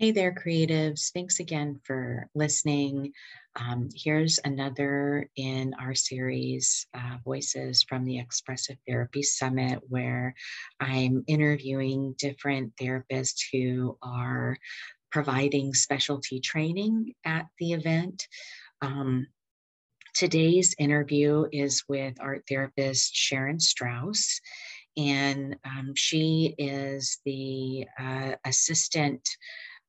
Hey there, creatives. Thanks again for listening. Um, here's another in our series, uh, Voices from the Expressive Therapy Summit, where I'm interviewing different therapists who are providing specialty training at the event. Um, today's interview is with art therapist Sharon Strouse and um, she is the uh, assistant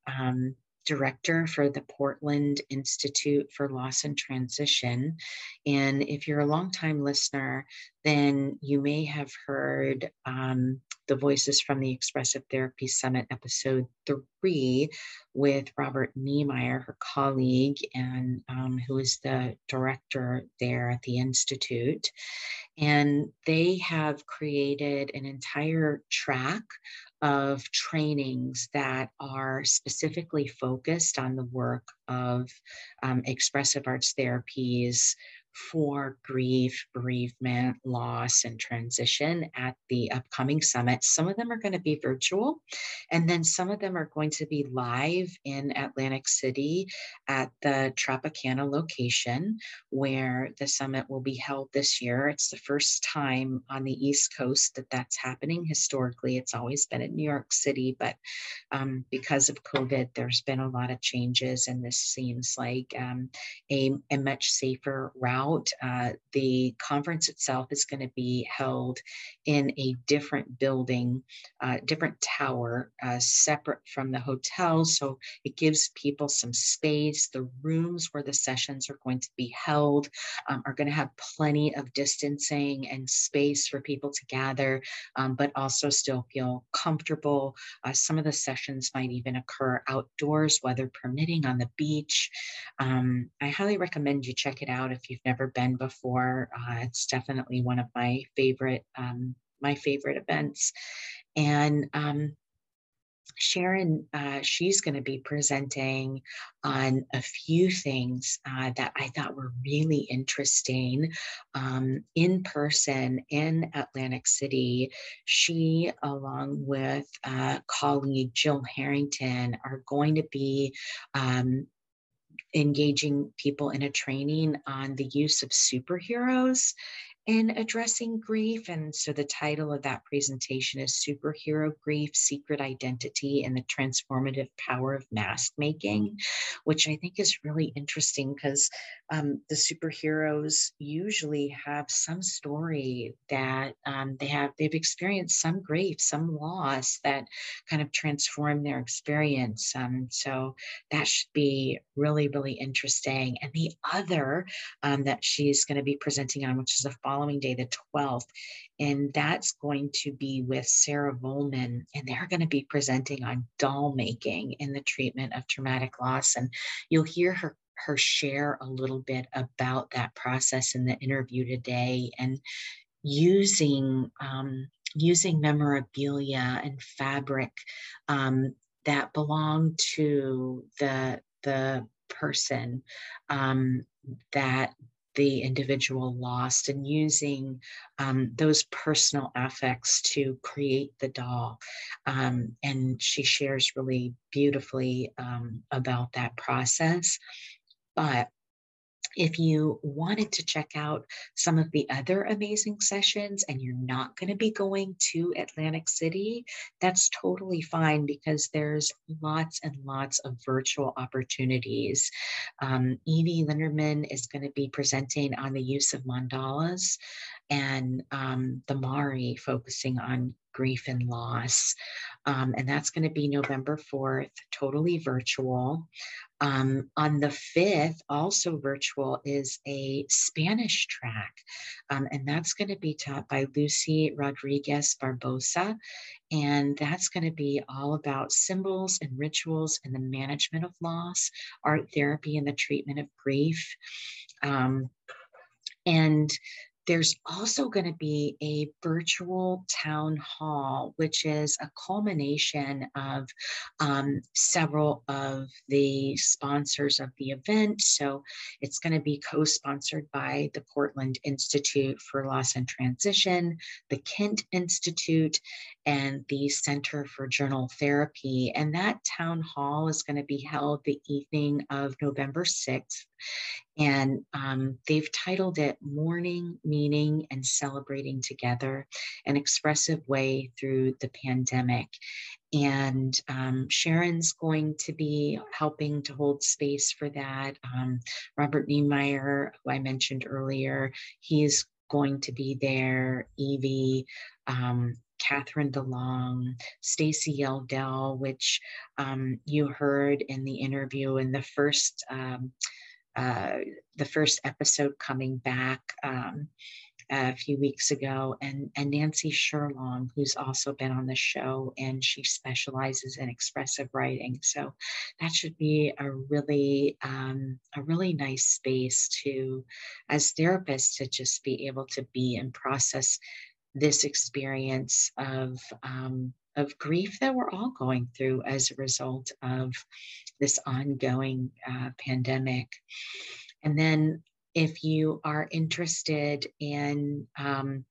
um, director for the Portland Institute for Loss and Transition. And if you're a longtime listener, then you may have heard um, the Voices from the Expressive Therapy Summit, episode three, with Robert Neimeyer, her colleague, and um, who is the director there at the Institute. And they have created an entire track of trainings that are specifically focused on the work of um, expressive arts therapies for grief, bereavement, loss, and transition at the upcoming summit. Some of them are going to be virtual, and then some of them are going to be live in Atlantic City at the Tropicana location where the summit will be held this year. It's the first time on the East Coast that that's happening. Historically, it's always been in New York City, but um, because of COVID, there's been a lot of changes, and this seems like um, a, a much safer route out. Uh, the conference itself is going to be held in a different building, uh, different tower, uh, separate from the hotel. So it gives people some space. The rooms where the sessions are going to be held um, are going to have plenty of distancing and space for people to gather, um, but also still feel comfortable. Uh, some of the sessions might even occur outdoors, weather permitting, on the beach. Um, I highly recommend you check it out if you've never never been before. Uh, it's definitely one of my favorite um, my favorite events, and um, Sharon, uh, she's going to be presenting on a few things uh, that I thought were really interesting um, in person in Atlantic City. She, along with uh, colleague Jill Harrington, are going to be um, engaging people in a training on the use of superheroes in addressing grief. And so the title of that presentation is Superhero Grief Secret Identity and the Transformative Power of Mask Making, which I think is really interesting because um, the superheroes usually have some story that um, they have, they've experienced some grief, some loss that kind of transform their experience. Um, so that should be really, really interesting. And the other um, that she's going to be presenting on, which is the following day, the 12th. And that's going to be with Sarah Vollman. And they're going to be presenting on doll making in the treatment of traumatic loss. And you'll hear her her share a little bit about that process in the interview today and using um, using memorabilia and fabric um, that belong to the the person um, that the individual lost and using um, those personal affects to create the doll. Um, and she shares really beautifully um, about that process. But if you wanted to check out some of the other amazing sessions and you're not going to be going to Atlantic City, that's totally fine because there's lots and lots of virtual opportunities. Um, Evie Lindemann is going to be presenting on the use of mandalas and um, the Mari focusing on grief and loss. Um, and that's going to be November 4th, totally virtual. Um, on the 5th, also virtual, is a Spanish track. Um, and that's going to be taught by Lucy Rodriguez Barbosa. And that's going to be all about symbols and rituals and the management of loss, art therapy, and the treatment of grief. Um, and there's also going to be a virtual town hall, which is a culmination of um, several of the sponsors of the event. So it's going to be co sponsored by the Portland Institute for Loss and Transition, the Kent Institute, and the Center for Journal Therapy. And that town hall is going to be held the evening of November 6th. And um, they've titled it Mourning, Meaning, and Celebrating Together, an expressive way through the pandemic. And um, Sharon's going to be helping to hold space for that. Um, Robert Neimeyer, who I mentioned earlier, he's going to be there. Evie, um, Catharine DeLong, Stacy Yeldell, which um, you heard in the interview in the first um, uh, the first episode coming back um, a few weeks ago, and, and Nancy Scherlong, who's also been on the show, and she specializes in expressive writing. So that should be a really um, a really nice space to, as therapists, to just be able to be and process this experience of um, of grief that we're all going through as a result of this ongoing uh, pandemic. And then, if you are interested in um,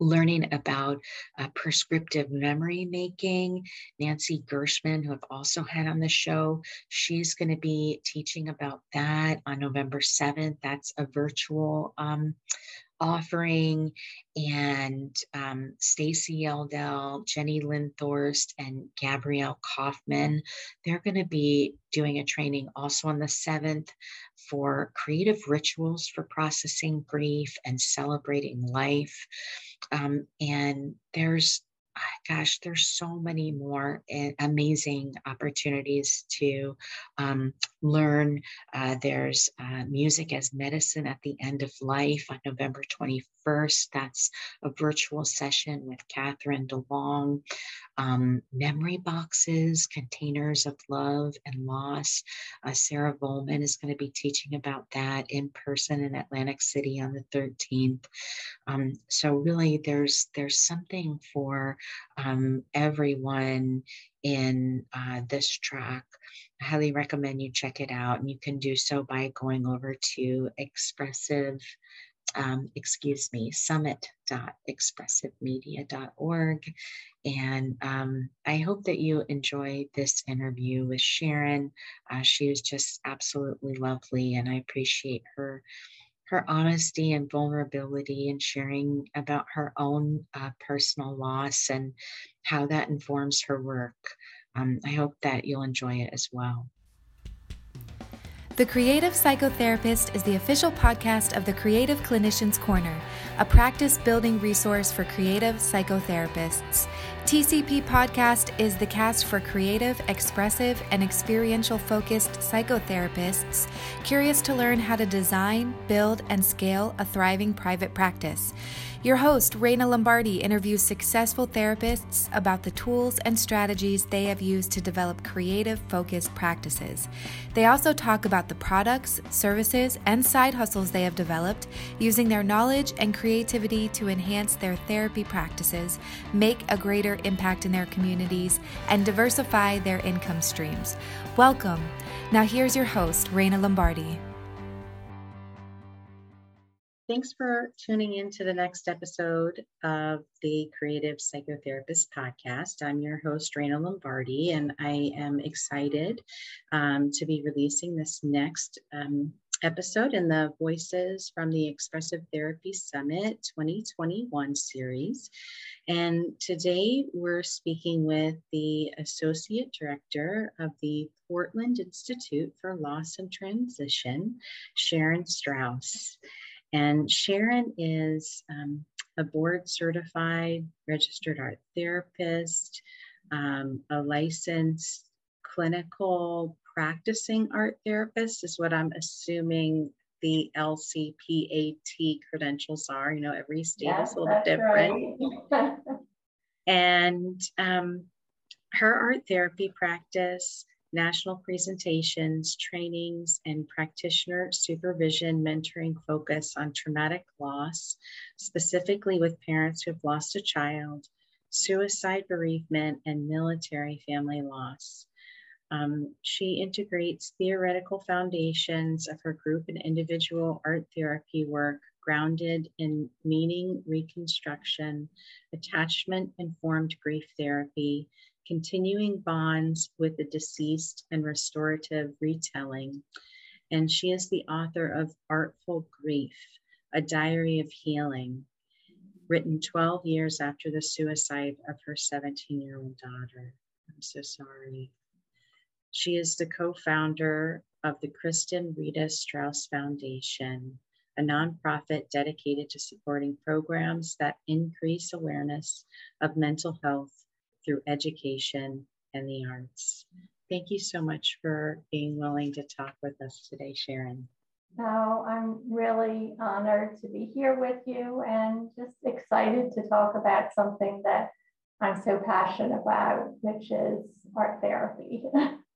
learning about uh, prescriptive memory making. Nancy Gershman, who I've also had on the show, she's going to be teaching about that on November 7th. That's a virtual um, offering and um, Stacy Yeldell, Jenny Linthorst, and Gabrielle Kaufman. They're going to be doing a training also on the 7th for creative rituals for processing grief and celebrating life. Um, and there's gosh, there's so many more eh, amazing opportunities to um, learn. Uh, there's uh, music as medicine at the end of life on November 21st. That's a virtual session with Catharine DeLong. Um, memory boxes, containers of love and loss. Uh, Sarah Vollman is going to be teaching about that in person in Atlantic City on the 13th. Um, so really, there's there's something for um, everyone in uh, this track. I highly recommend you check it out. And you can do so by going over to expressive, um, excuse me, summit.expressivemedia.org. And um, I hope that you enjoy this interview with Sharon. Uh, she was just absolutely lovely, and I appreciate her her honesty and vulnerability and sharing about her own uh, personal loss and how that informs her work. Um, I hope that you'll enjoy it as well. The Creative Psychotherapist is the official podcast of the Creative Clinicians Corner, a practice building resource for creative psychotherapists. TCP Podcast is the cast for creative, expressive, and experiential focused psychotherapists curious to learn how to design, build, and scale a thriving private practice. Your host, Raina Lombardi, interviews successful therapists about the tools and strategies they have used to develop creative, focused practices. They also talk about the products, services, and side hustles they have developed using their knowledge and creativity to enhance their therapy practices, make a greater impact in their communities, and diversify their income streams. Welcome. Now, here's your host, Raina Lombardi. Thanks for tuning in to the next episode of the Creative Psychotherapist Podcast. I'm your host, Raina Lombardi, and I am excited um, to be releasing this next um, episode in the Voices from the Expressive Therapy Summit 2021 series. And today we're speaking with the Associate Director of the Portland Institute for Loss and Transition, Sharon Strouse. And Sharon is um, a board certified registered art therapist, um, a licensed clinical practicing art therapist, is what I'm assuming the LCPAT credentials are. You know, every state is a little different. Right. and um, her art therapy practice national presentations, trainings, and practitioner supervision mentoring focus on traumatic loss, specifically with parents who have lost a child, suicide bereavement, and military family loss. Um, she integrates theoretical foundations of her group and individual art therapy work grounded in meaning reconstruction, attachment informed grief therapy, continuing bonds with the deceased and restorative retelling. And she is the author of Artful Grief, a diary of healing, written 12 years after the suicide of her 17 year old daughter. I'm so sorry. She is the co founder of the Kristin Rita Strouse Foundation, a nonprofit dedicated to supporting programs that increase awareness of mental health through education and the arts. Thank you so much for being willing to talk with us today, Sharon. No, I'm really honored to be here with you and just excited to talk about something that I'm so passionate about, which is art therapy.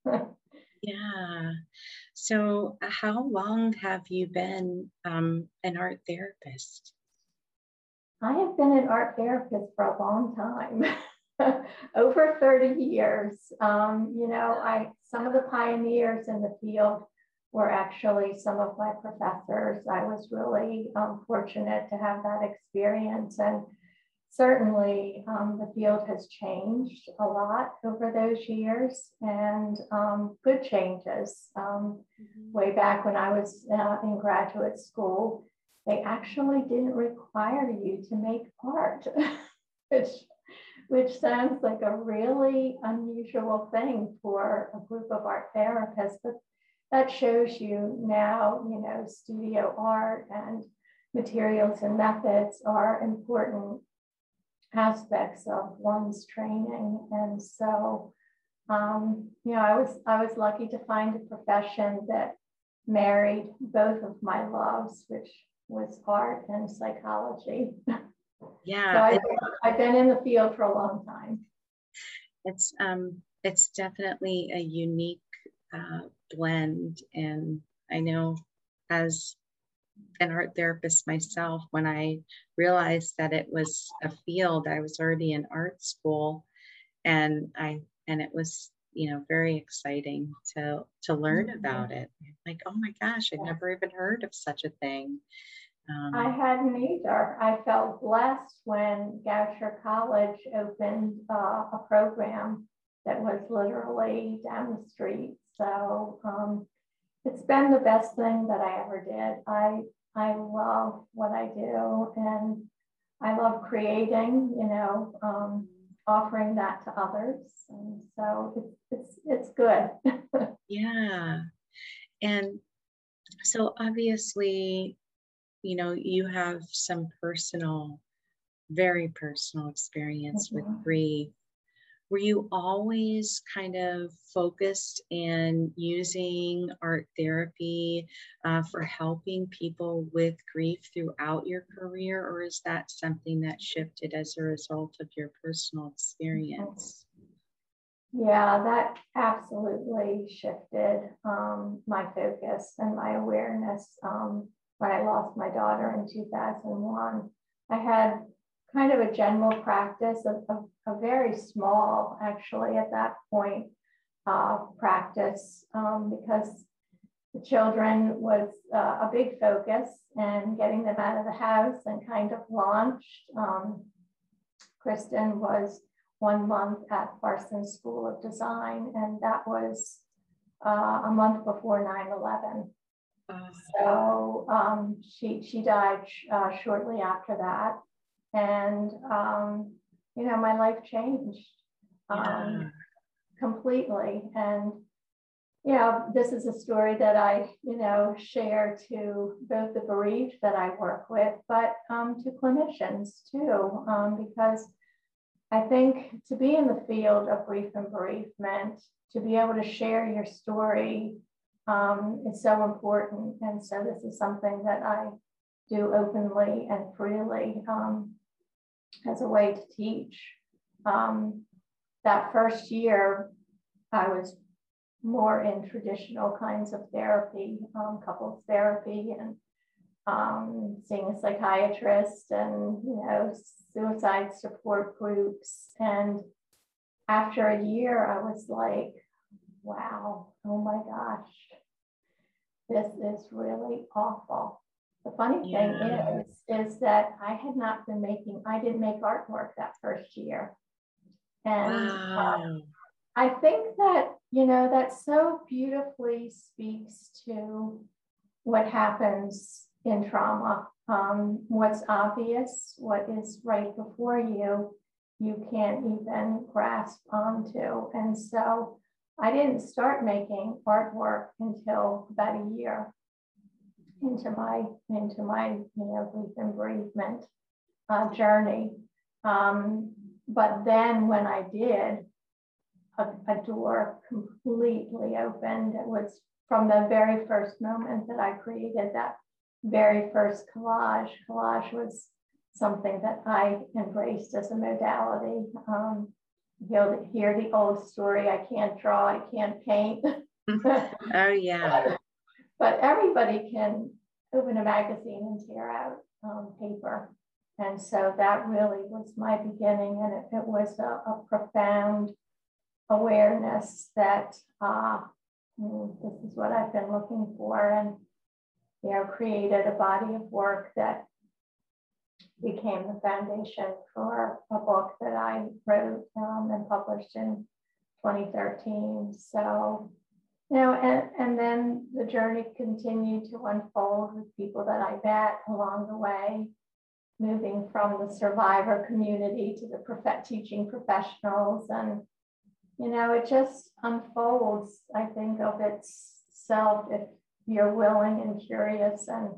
yeah. So, how long have you been um, an art therapist? I have been an art therapist for a long time. over 30 years. Um, you know, I some of the pioneers in the field were actually some of my professors. I was really um, fortunate to have that experience. And certainly um, the field has changed a lot over those years and um, good changes. Um, mm-hmm. Way back when I was uh, in graduate school, they actually didn't require you to make art, which which sounds like a really unusual thing for a group of art therapists, but that shows you now, you know, studio art and materials and methods are important aspects of one's training. And so, um, you know, I was I was lucky to find a profession that married both of my loves, which was art and psychology. Yeah. So I've, I've been in the field for a long time. It's um it's definitely a unique uh, blend, and I know as an art therapist myself, when I realized that it was a field, I was already in art school, and I and it was you know very exciting to to learn mm-hmm. about it. Like oh my gosh, I've never even heard of such a thing. Um, I hadn't either. I felt blessed when Goucher College opened uh, a program that was literally down the street. So um, it's been the best thing that I ever did. I I love what I do, and I love creating. You know, um, offering that to others, and so it's it's it's good. yeah, and so obviously you know, you have some personal, very personal experience mm-hmm. with grief. Were you always kind of focused in using art therapy uh, for helping people with grief throughout your career, or is that something that shifted as a result of your personal experience? Yeah, that absolutely shifted um, my focus and my awareness. Um, when I lost my daughter in 2001. I had kind of a general practice, of a very small, actually, at that point, uh, practice um, because the children was uh, a big focus and getting them out of the house and kind of launched. Um, Kristin was one month at Parsons School of Design, and that was uh, a month before 9 11. So um, she she died uh, shortly after that, and um, you know my life changed um, yeah. completely. And you know this is a story that I you know share to both the bereaved that I work with, but um, to clinicians too, um, because I think to be in the field of grief and bereavement, to be able to share your story um, is so important. And so this is something that I do openly and freely um, as a way to teach. Um, that first year, I was more in traditional kinds of therapy, um, couples therapy, and um, seeing a psychiatrist, and you know, suicide support groups. And after a year, I was like, "Wow, oh my gosh, this is really awful." The funny yeah. thing is, is that I had not been making, I didn't make artwork that first year. And wow. uh, I think that, you know, that so beautifully speaks to what happens in trauma. Um, what's obvious, what is right before you, you can't even grasp onto. And so I didn't start making artwork until about a year into my into my you know grief and bereavement uh, journey. Um, but then when I did, a, a door completely opened. It was from the very first moment that I created that very first collage. Collage was something that I embraced as a modality. Um, you'll hear the old story I can't draw, I can't paint. oh, yeah. but everybody can open a magazine and tear out um, paper. And so that really was my beginning. And it, it was a, a, profound awareness that uh, this is what I've been looking for. And, you know, created a body of work that became the foundation for a book that I wrote um, and published in 2013. So you know, and, and then the journey continued to unfold with people that I met along the way, moving from the survivor community to the prof- teaching professionals. And, you know, it just unfolds, I think, of itself if you're willing and curious and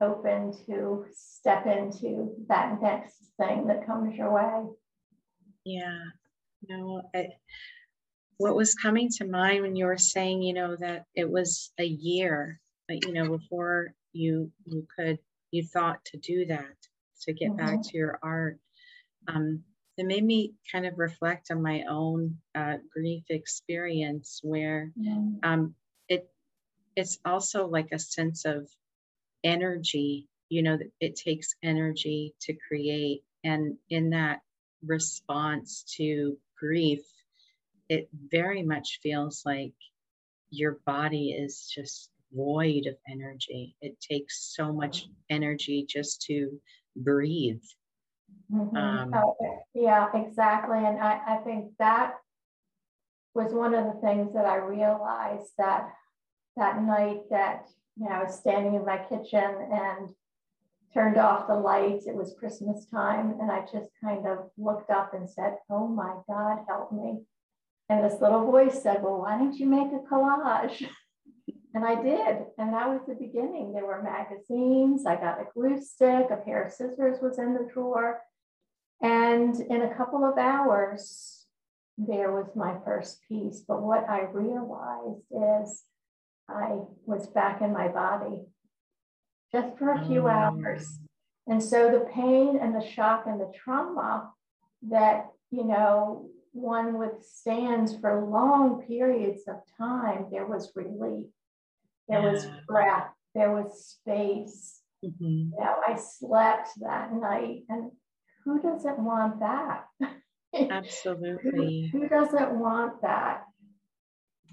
open to step into that next thing that comes your way. Yeah. No, I, what was coming to mind when you were saying, you know, that it was a year, but you know, before you you could you thought to do that to get mm-hmm. back to your art. Um, it made me kind of reflect on my own uh, grief experience, where mm-hmm. um, it it's also like a sense of energy. You know, it takes energy to create, and in that response to grief it very much feels like your body is just void of energy. It takes so much energy just to breathe. Mm-hmm. Um, oh, yeah, exactly. And I, I think that was one of the things that I realized that that night that you know I was standing in my kitchen and turned off the lights. It was Christmas time, and I just kind of looked up and said, "Oh my God, help me!" And this little voice said, Well, why don't you make a collage? And I did. And that was the beginning. There were magazines. I got a glue stick, a pair of scissors was in the drawer. And in a couple of hours, there was my first piece. But what I realized is I was back in my body just for a few mm. hours. And so the pain and the shock and the trauma that, you know, one withstands for long periods of time, there was relief, there yeah. was breath, there was space. Mm-hmm. You know, I slept that night, and who doesn't want that? Absolutely. who, who doesn't want that?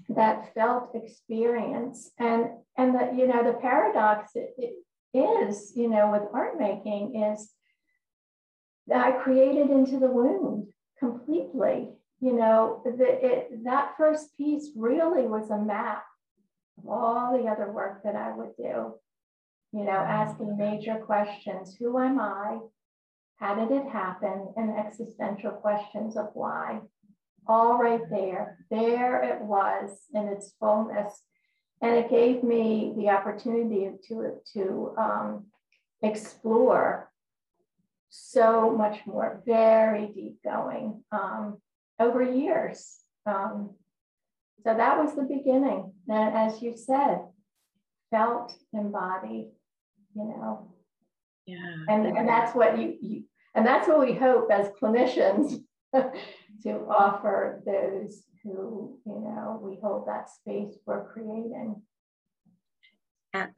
That felt experience, and and the you know the paradox it, it is you know with art making is that I created into the wound completely. You know, the, it, that first piece really was a map of all the other work that I would do. You know, mm-hmm. asking major questions Who am I? How did it happen? And existential questions of why. All right there. There it was in its fullness. And it gave me the opportunity to, to um, explore so much more, very deep going um, over years. Um, so that was the beginning. And as you said, felt embodied, you know. Yeah. And, and that's what you, you and that's what we hope as clinicians to offer those who, you know, we hold that space for creating.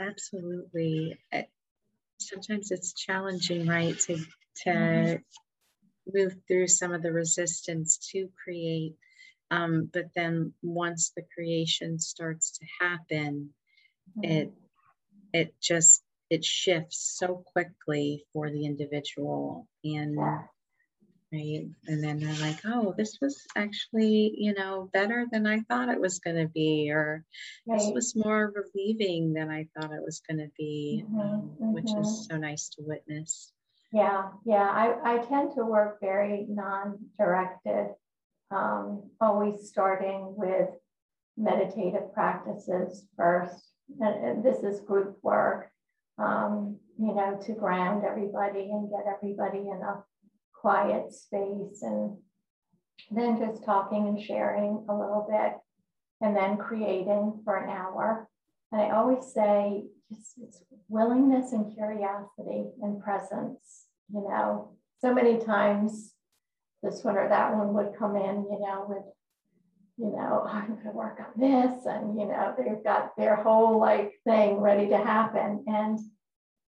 Absolutely. Sometimes it's challenging, right, to to mm-hmm. move through some of the resistance to create. Um, but then once the creation starts to happen, mm-hmm. it it just it shifts so quickly for the individual and yeah right and then they're like oh this was actually you know better than i thought it was going to be or right. this was more relieving than i thought it was going to be mm-hmm, um, mm-hmm. which is mm-hmm. so nice to witness yeah yeah i, I tend to work very non-directed um, always starting with meditative practices first and, and this is group work um, you know to ground everybody and get everybody enough quiet space and then just talking and sharing a little bit and then creating for an hour. And I always say just it's willingness and curiosity and presence, you know. So many times this one or that one would come in, you know, with, you know, oh, I'm gonna work on this, and you know, they've got their whole like thing ready to happen. And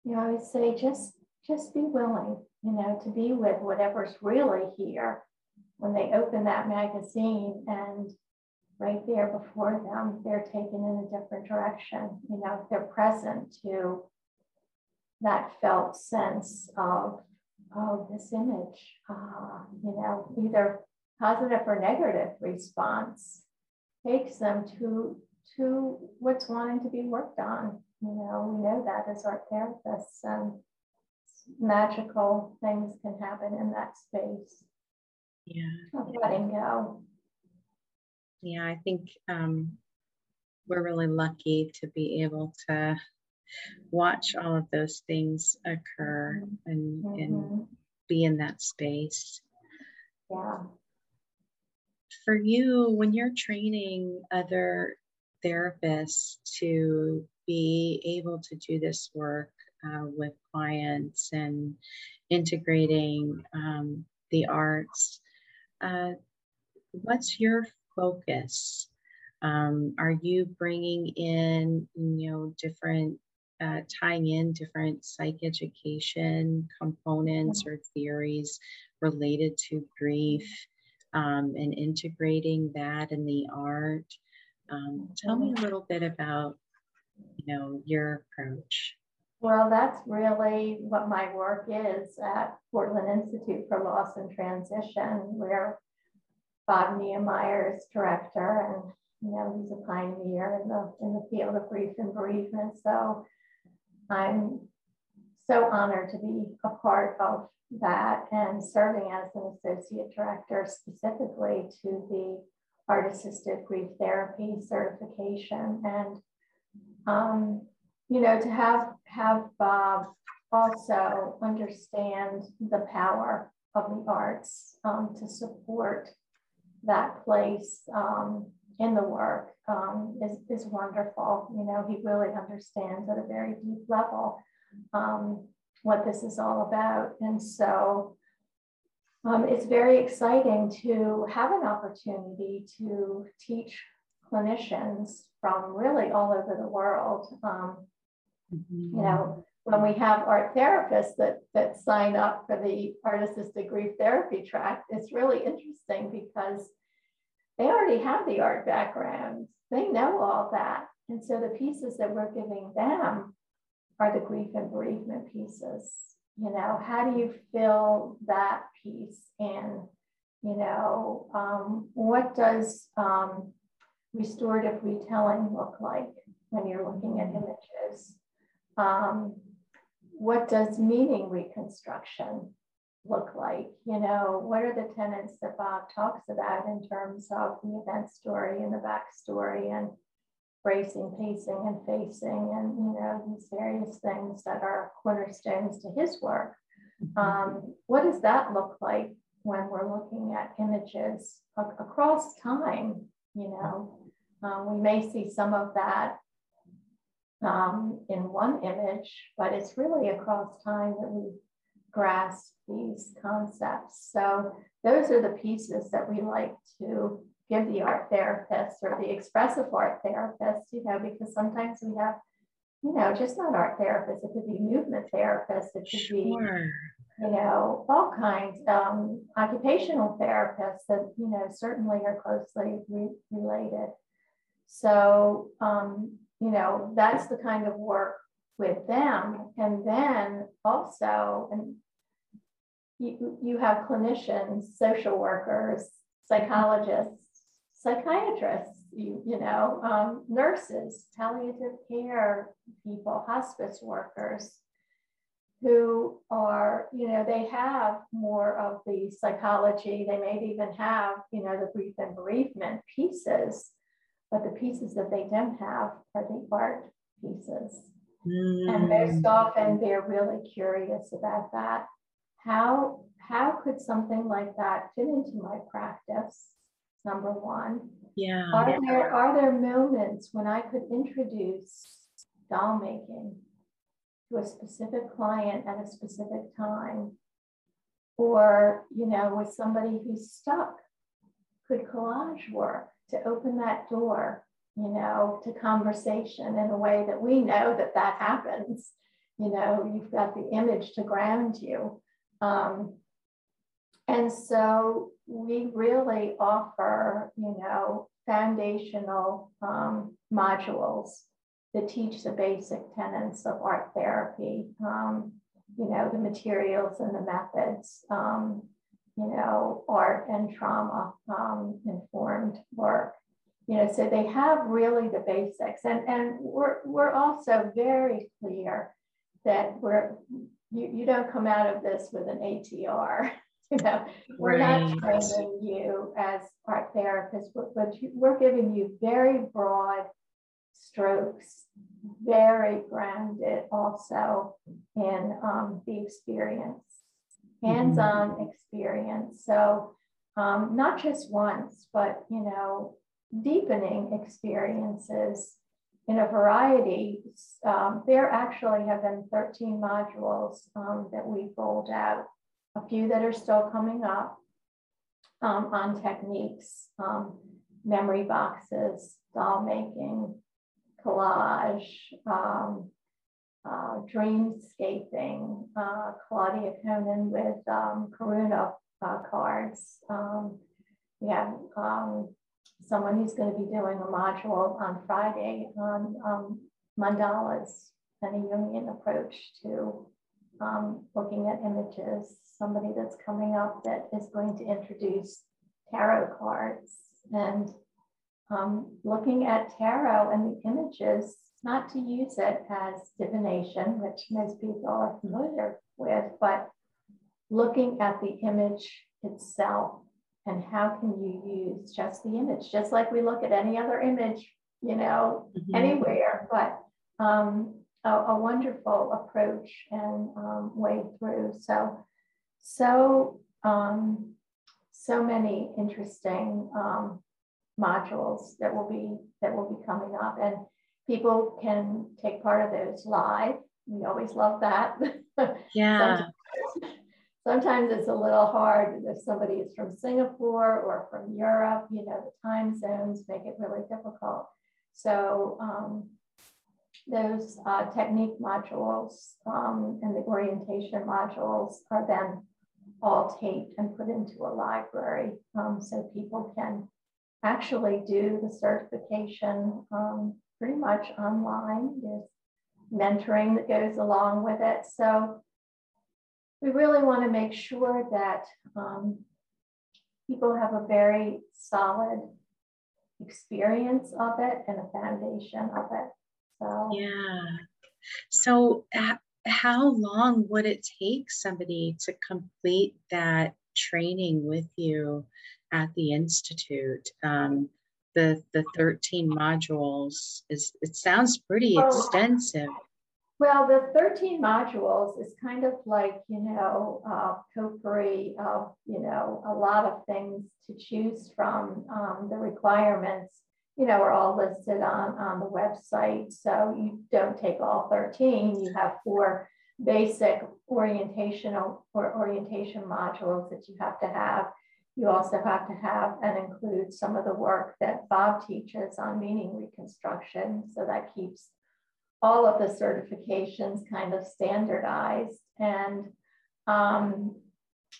you know, I would say just just be willing you know, to be with whatever's really here when they open that magazine and right there before them, they're taken in a different direction. You know, they're present to that felt sense of, oh, this image, uh, you know, either positive or negative response takes them to to what's wanting to be worked on. You know, we know that as art therapists. And magical things can happen in that space. Yeah. Of letting go. Yeah, I think um, we're really lucky to be able to watch all of those things occur and, mm-hmm. and be in that space. Yeah. For you, when you're training other therapists to be able to do this work, uh, with clients and integrating um, the arts. Uh, what's your focus? Um, are you bringing in, you know, different, uh, tying in different psych education components or theories related to grief um, and integrating that in the art? Um, tell me a little bit about, you know, your approach. Well, that's really what my work is at Portland Institute for Loss and Transition, where Bob Neimeyer is director, and you know he's a pioneer in the in the field of grief and bereavement. So I'm so honored to be a part of that and serving as an associate director specifically to the art assisted grief therapy certification and um, you know, to have have Bob also understand the power of the arts um, to support that place um, in the work um, is, is wonderful. You know, he really understands at a very deep level um, what this is all about. And so um, it's very exciting to have an opportunity to teach clinicians from really all over the world um, Mm-hmm. You know, when we have art therapists that that sign up for the art assisted grief therapy track, it's really interesting because they already have the art background. They know all that. And so the pieces that we're giving them are the grief and bereavement pieces. You know, how do you fill that piece in? You know, um, what does um, restorative retelling look like when you're looking at images? Um, what does meaning reconstruction look like? You know, what are the tenets that Bob talks about in terms of the event story and the backstory and bracing, pacing, and facing, and you know, these various things that are cornerstones to his work. Um, what does that look like when we're looking at images across time? You know, um, we may see some of that um, in one image, but it's really across time that we grasp these concepts. So those are the pieces that we like to give the art therapist or the expressive art therapist, you know, because sometimes we have, you know, just not art therapists, it could be movement therapists, it could sure. be, you know, all kinds, um, occupational therapists that, you know, certainly are closely re- related. So, um, you know, that's the kind of work with them. And then also, and you, you have clinicians, social workers, psychologists, psychiatrists, you, you know, um, nurses, palliative care people, hospice workers who are, you know, they have more of the psychology. They may even have, you know, the grief and bereavement pieces, but the pieces that they don't have are the art pieces. Mm. And most often they're really curious about that. How how could something like that fit into my practice? Number one. Yeah. Are there are there moments when I could introduce doll making to a specific client at a specific time? Or, you know, with somebody who's stuck, could collage work to open that door, you know, to conversation in a way that we know that that happens. You know, you've got the image to ground you. Um, and so we really offer, you know, foundational um, modules that teach the basic tenets of art therapy, um, you know, the materials and the methods, um, you know, art and trauma um, informed work. You know, so they have really the basics. And, and we're, we're also very clear that we're, you, you don't come out of this with an ATR. you know, we're right. not training you as art therapists, but, but we're giving you very broad strokes, very grounded also in um, the experience, hands-on mm-hmm. experience. So um, not just once, but you know, deepening experiences in a variety. Um, there actually have been 13 modules um, that we've rolled out a few that are still coming up um, on techniques, um, memory boxes, doll making, collage, um, uh, dreamscaping, uh, Claudia Coenen with um, Karuna uh, cards. Um, we have um, someone who's going to be doing a module on Friday on mandalas and a Jungian approach to um, looking at images, somebody that's coming up that is going to introduce tarot cards and um, looking at tarot and the images, not to use it as divination, which most people are familiar with, but looking at the image itself and how can you use just the image, just like we look at any other image, you know, mm-hmm. anywhere, but um, a, a wonderful approach and um, way through. So, so, um, so many interesting um, modules that will be that will be coming up, and people can take part of those live. We always love that. Yeah. sometimes, sometimes it's a little hard if somebody is from Singapore or from Europe. You know, the time zones make it really difficult. So um, those uh, technique modules um, and the orientation modules are then all taped and put into a library um, so people can actually do the certification um, pretty much online. There's mentoring that goes along with it. So we really want to make sure that um, people have a very solid experience of it and a foundation of it. So yeah. So uh, how long would it take somebody to complete that training with you at the institute? Um, the the 13 modules is it sounds pretty oh, extensive. Well, the 13 modules is kind of like, you know, uh, potpourri of, you know, a lot of things to choose from. Um, the requirements you know, are all listed on, on the website. So you don't take all 13, you have four basic orientational or orientation modules that you have to have. You also have to have and include some of the work that Bob teaches on meaning reconstruction. So that keeps all of the certifications kind of standardized. And, um,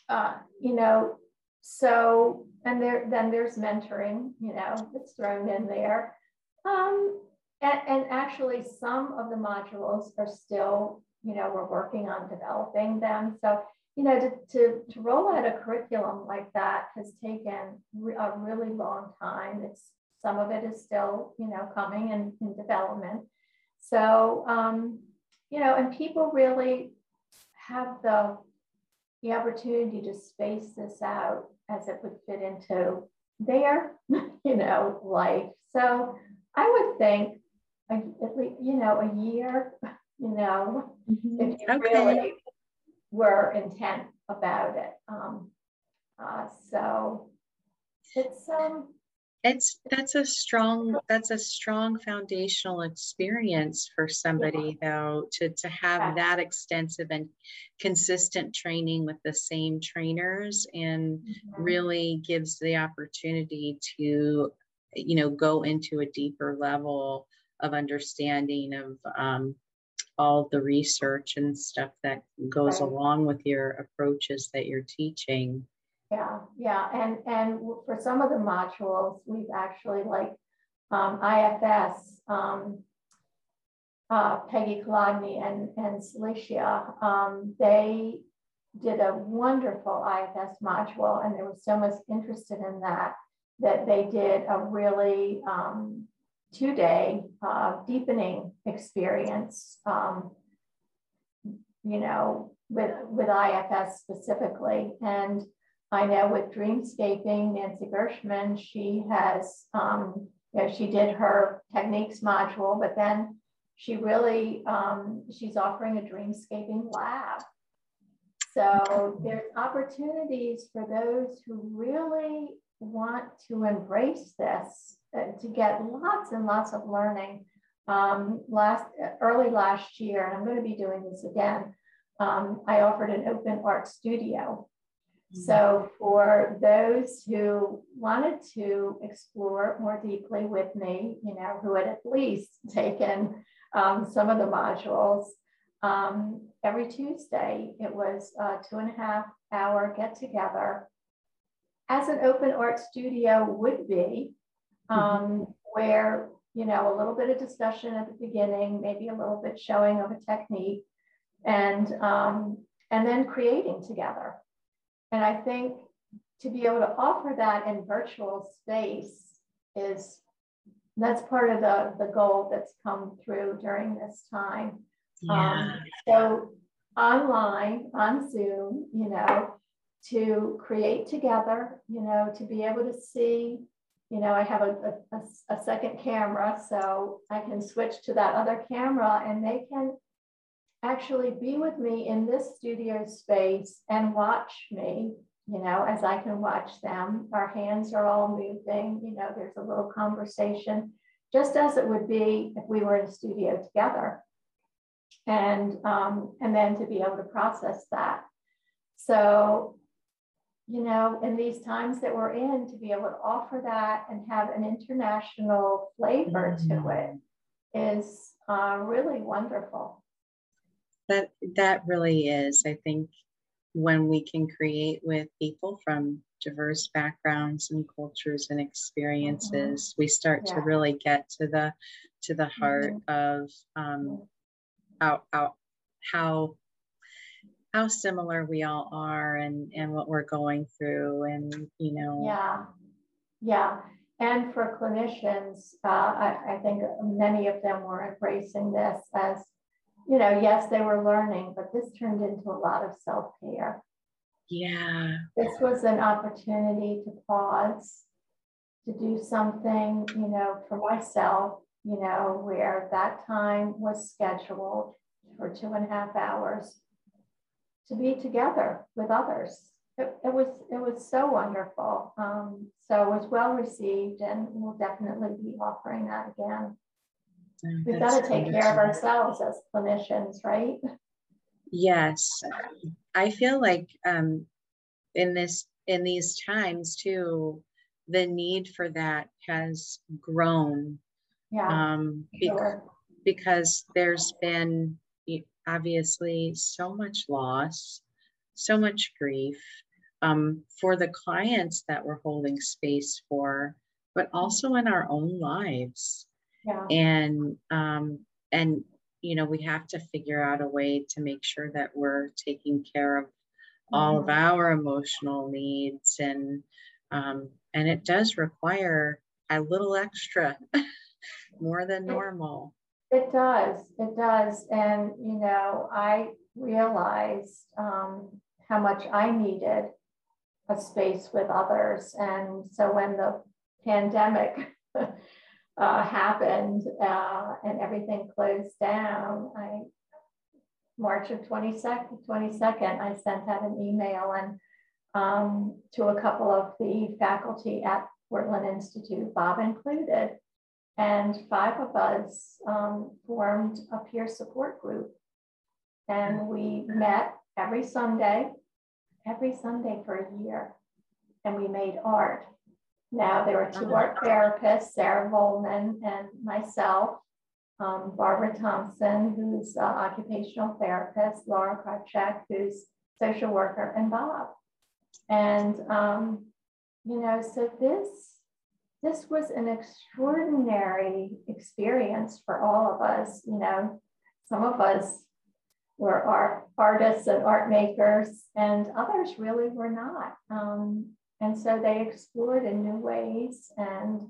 uh, you know, so, and there, then there's mentoring, you know, that's thrown in there. Um, and, and actually some of the modules are still, you know, we're working on developing them. So you know, to, to, to roll out a curriculum like that has taken a really long time. It's some of it is still, you know, coming and in, in development. So, um, you know, and people really have the the opportunity to space this out as it would fit into their, you know, life. So I would think, at least, you know, a year, you know, mm-hmm. if you okay. really were intent about it. Um, uh, so it's um, it's that's a strong that's a strong foundational experience for somebody though to to have that extensive and consistent training with the same trainers and mm-hmm. really gives the opportunity to you know go into a deeper level of understanding of um, all the research and stuff that goes right. along with your approaches that you're teaching. Yeah, yeah, and and for some of the modules, we've actually like um, IFS, um, uh, Peggy Kolodny and and Celicia, um, they did a wonderful IFS module, and they were so much interested in that that they did a really um, two day uh, deepening experience, um, you know, with, with IFS specifically. And I know with Dreamscaping, Nancy Gershman, she has, um, you know, she did her techniques module, but then she really, um, she's offering a dreamscaping lab. So there's opportunities for those who really want to embrace this to get lots and lots of learning. Um, last early last year, and I'm going to be doing this again. Um, I offered an open art studio. Mm-hmm. So for those who wanted to explore more deeply with me, you know, who had at least taken um, some of the modules, um, every Tuesday it was a two and a half hour get together, as an open art studio would be um, mm-hmm. where you know a little bit of discussion at the beginning, maybe a little bit showing of a technique, and um, and then creating together. And I think to be able to offer that in virtual space is that's part of the the goal that's come through during this time. Yeah. Um, so online on Zoom, you know, to create together, you know, to be able to see you know, I have a, a, a, second camera, so I can switch to that other camera and they can actually be with me in this studio space and watch me, you know, as I can watch them. Our hands are all moving, you know, there's a little conversation, just as it would be if we were in a studio together. And, um, and then to be able to process that. So you know, in these times that we're in, to be able to offer that and have an international flavor to mm-hmm. it is uh, really wonderful. That that really is. I think when we can create with people from diverse backgrounds and cultures and experiences, mm-hmm. we start yeah. to really get to the to the heart mm-hmm. of um, how, how how how similar we all are and and what we're going through and you know. Yeah. Yeah. And for clinicians uh, I, I think many of them were embracing this as you know yes they were learning but this turned into a lot of self-care. Yeah. This was an opportunity to pause to do something you know for myself you know where that time was scheduled for two and a half hours to be together with others. It, it was it was so wonderful. Um, so it was well received, and we'll definitely be offering that again. We've got to take care of ourselves as clinicians, right? Yes, I feel like um, in this in these times too, the need for that has grown. Yeah. Um, sure. because there's been obviously so much loss, so much grief um, for the clients that we're holding space for, but also in our own lives. Yeah. And um, and you know we have to figure out a way to make sure that we're taking care of all mm-hmm. of our emotional needs and um, and it does require a little extra more than normal it does it does and you know i realized um, how much i needed a space with others and so when the pandemic uh, happened uh, and everything closed down i march of 22nd 22nd i sent out an email and um, to a couple of the faculty at Portland Institute, Bob included. And five of us um, formed a peer support group. And we met every Sunday, every Sunday for a year. And we made art. Now there are two art therapists, Sarah Vollman and myself, um, Barbara Thompson, who's uh, occupational therapist, Laura Krawcheck, who's social worker, and Bob. And, um, you know, so this, this was an extraordinary experience for all of us. You know, some of us were art, artists and art makers, and others really were not. Um, and so they explored in new ways, and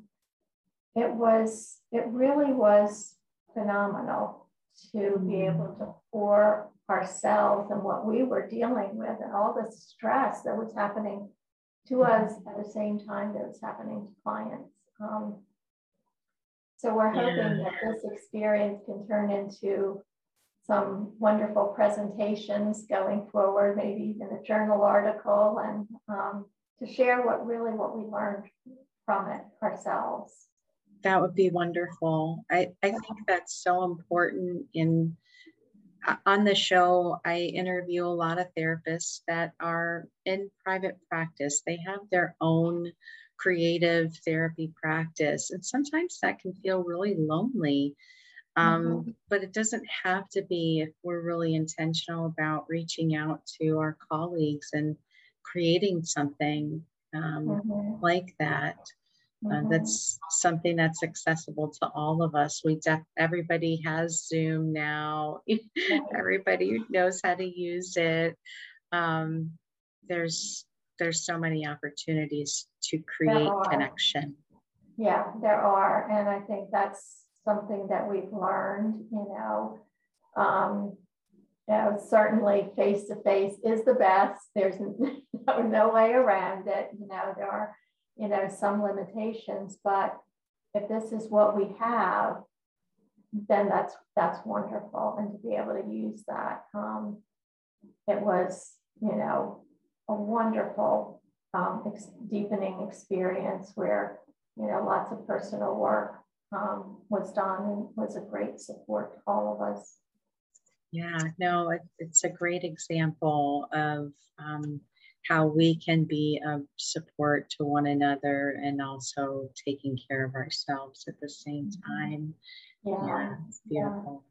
it was, it really was phenomenal to be mm. able to pour ourselves and what we were dealing with and all the stress that was happening to us at the same time that was happening to clients. Um, so we're hoping yeah. that this experience can turn into some wonderful presentations going forward, maybe even a journal article, and um, to share what really what we learned from it ourselves. That would be wonderful. I, I think that's so important in on the show, I interview a lot of therapists that are in private practice. They have their own creative therapy practice, and sometimes that can feel really lonely. Um, mm-hmm. But it doesn't have to be if we're really intentional about reaching out to our colleagues and creating something um, mm-hmm. like that. Uh, mm-hmm. that's something that's accessible to all of us. We def- everybody has Zoom now. everybody knows how to use it. Um, there's there's so many opportunities to create connection. Yeah, there are, and I think that's something that we've learned. You know, um, you know, certainly face to face is the best. There's no, no way around it. You know, there are you know, some limitations, but if this is what we have, then that's that's wonderful. And to be able to use that, um, it was, you know, a wonderful um, ex- deepening experience where, you know, lots of personal work um, was done and was a great support to all of us. Yeah, no, it, it's a great example of um, how we can be of support to one another and also taking care of ourselves at the same mm-hmm. time. Yeah, yeah it's beautiful.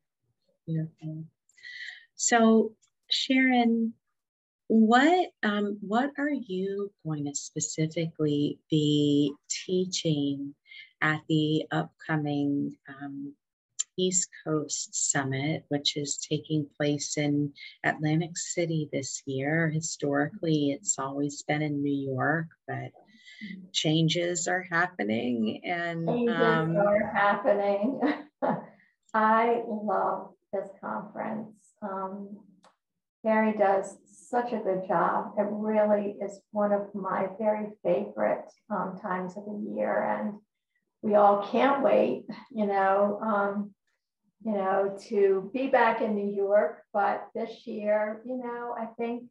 Yeah. Beautiful. So, Sharon, what um, what are you going to specifically be teaching at the upcoming um, East Coast Summit, which is taking place in Atlantic City this year. Historically, it's always been in New York, but changes are happening and changes um, are happening. I love this conference. Um, Gary does such a good job. It really is one of my very favorite um, times of the year, and we all can't wait. You know, um, you know, to be back in New York. But this year, you know, I think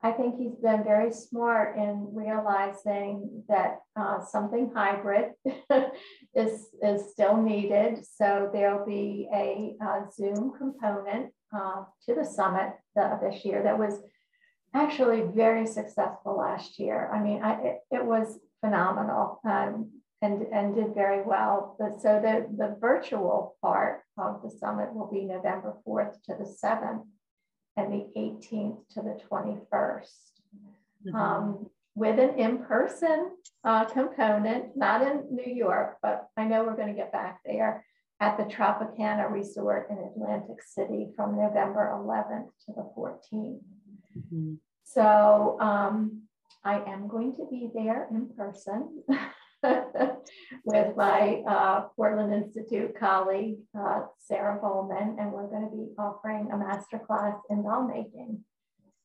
I think he's been very smart in realizing that uh, something hybrid is is still needed. So there'll be a, a Zoom component uh, to the summit the, this year that was actually very successful last year. I mean, I, it, it was phenomenal um, and, and did very well. But so the, the virtual part of the summit will be November 4th to the 7th and the 18th to the 21st. Mm-hmm. Um, with an in-person uh, component, not in New York, but I know we're going to get back there at the Tropicana Resort in Atlantic City from November 11th to the 14th. Mm-hmm. So um, I am going to be there in person with my uh, Portland Institute colleague, uh, Sarah Vollman, and we're going to be offering a master class in doll making.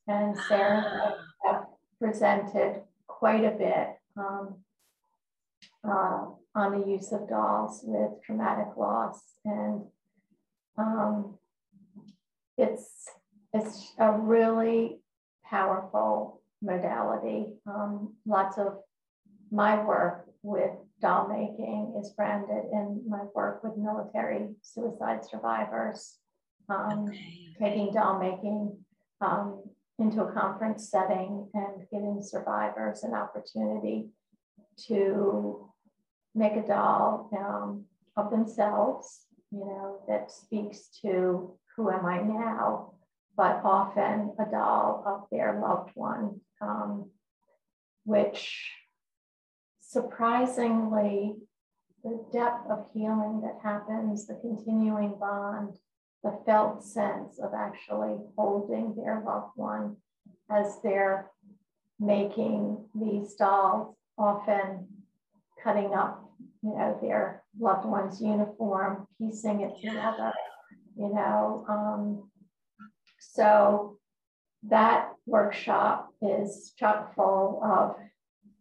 And Sarah ah. presented quite a bit um, uh, on the use of dolls with traumatic loss. And um, it's, it's a really powerful modality. Um, lots of my work with doll making is grounded in my work with military suicide survivors, um, okay. taking doll making um, into a conference setting and giving survivors an opportunity to make a doll um, of themselves, you know, that speaks to who am I now, but often a doll of their loved one, um, which surprisingly, the depth of healing that happens, the continuing bond, the felt sense of actually holding their loved one as they're making these dolls, often cutting up, you know, their loved one's uniform, piecing it together, you know. Um, so that workshop is chock full of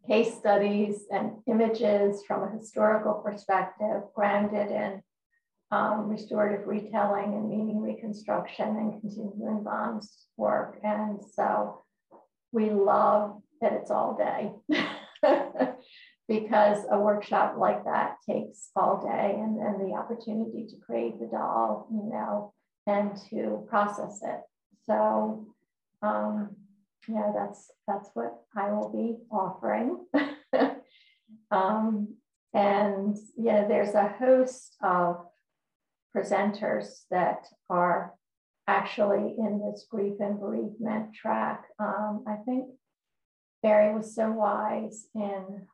case studies and images from a historical perspective, grounded in um, restorative retelling and meaning reconstruction and continuing bonds work. And so we love that it's all day because a workshop like that takes all day and then the opportunity to create the doll, you know, and to process it. So um, yeah, that's that's what I will be offering. um, and yeah, there's a host of presenters that are actually in this grief and bereavement track. Um, I think Barry was so wise in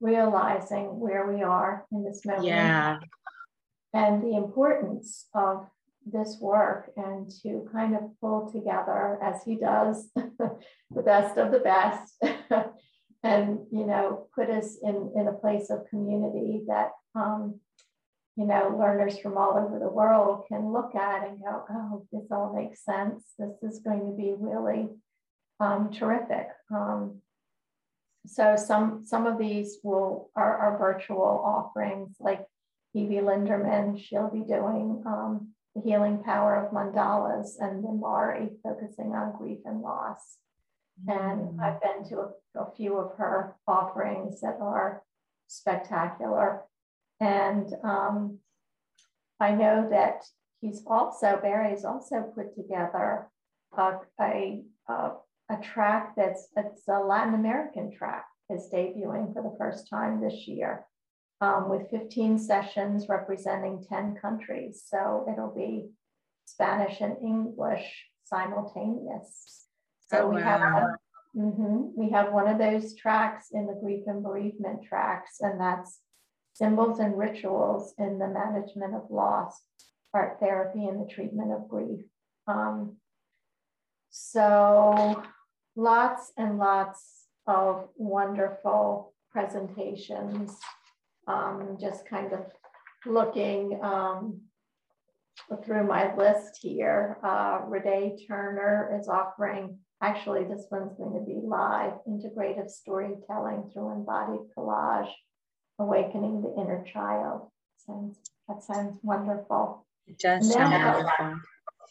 realizing where we are in this moment. Yeah. And the importance of this work and to kind of pull together as he does the best of the best. And you know put us in in a place of community that um, you know learners from all over the world can look at and go oh this all makes sense. This is going to be really um, terrific. Um, so some some of these will are, are virtual offerings like Evie Lindemann she'll be doing um, the healing power of mandalas and Mari focusing on grief and loss. And mm. I've been to a, a, few of her offerings that are spectacular. And um, I know that he's also, Barry's also put together a, a, a, a track that's it's a Latin American track is debuting for the first time this year um, with 15 sessions representing 10 countries. So it'll be Spanish and English simultaneous. So oh, we wow. have mm-hmm, we have one of those tracks in the grief and bereavement tracks, and that's symbols and rituals in the management of loss, art therapy, and the treatment of grief. Um, so lots and lots of wonderful presentations um, just kind of looking um, through my list here. Uh, Renee Turner is offering, actually this one's going to be live, integrative storytelling through embodied collage, awakening the inner child. Sounds, that sounds wonderful. It does sound wonderful.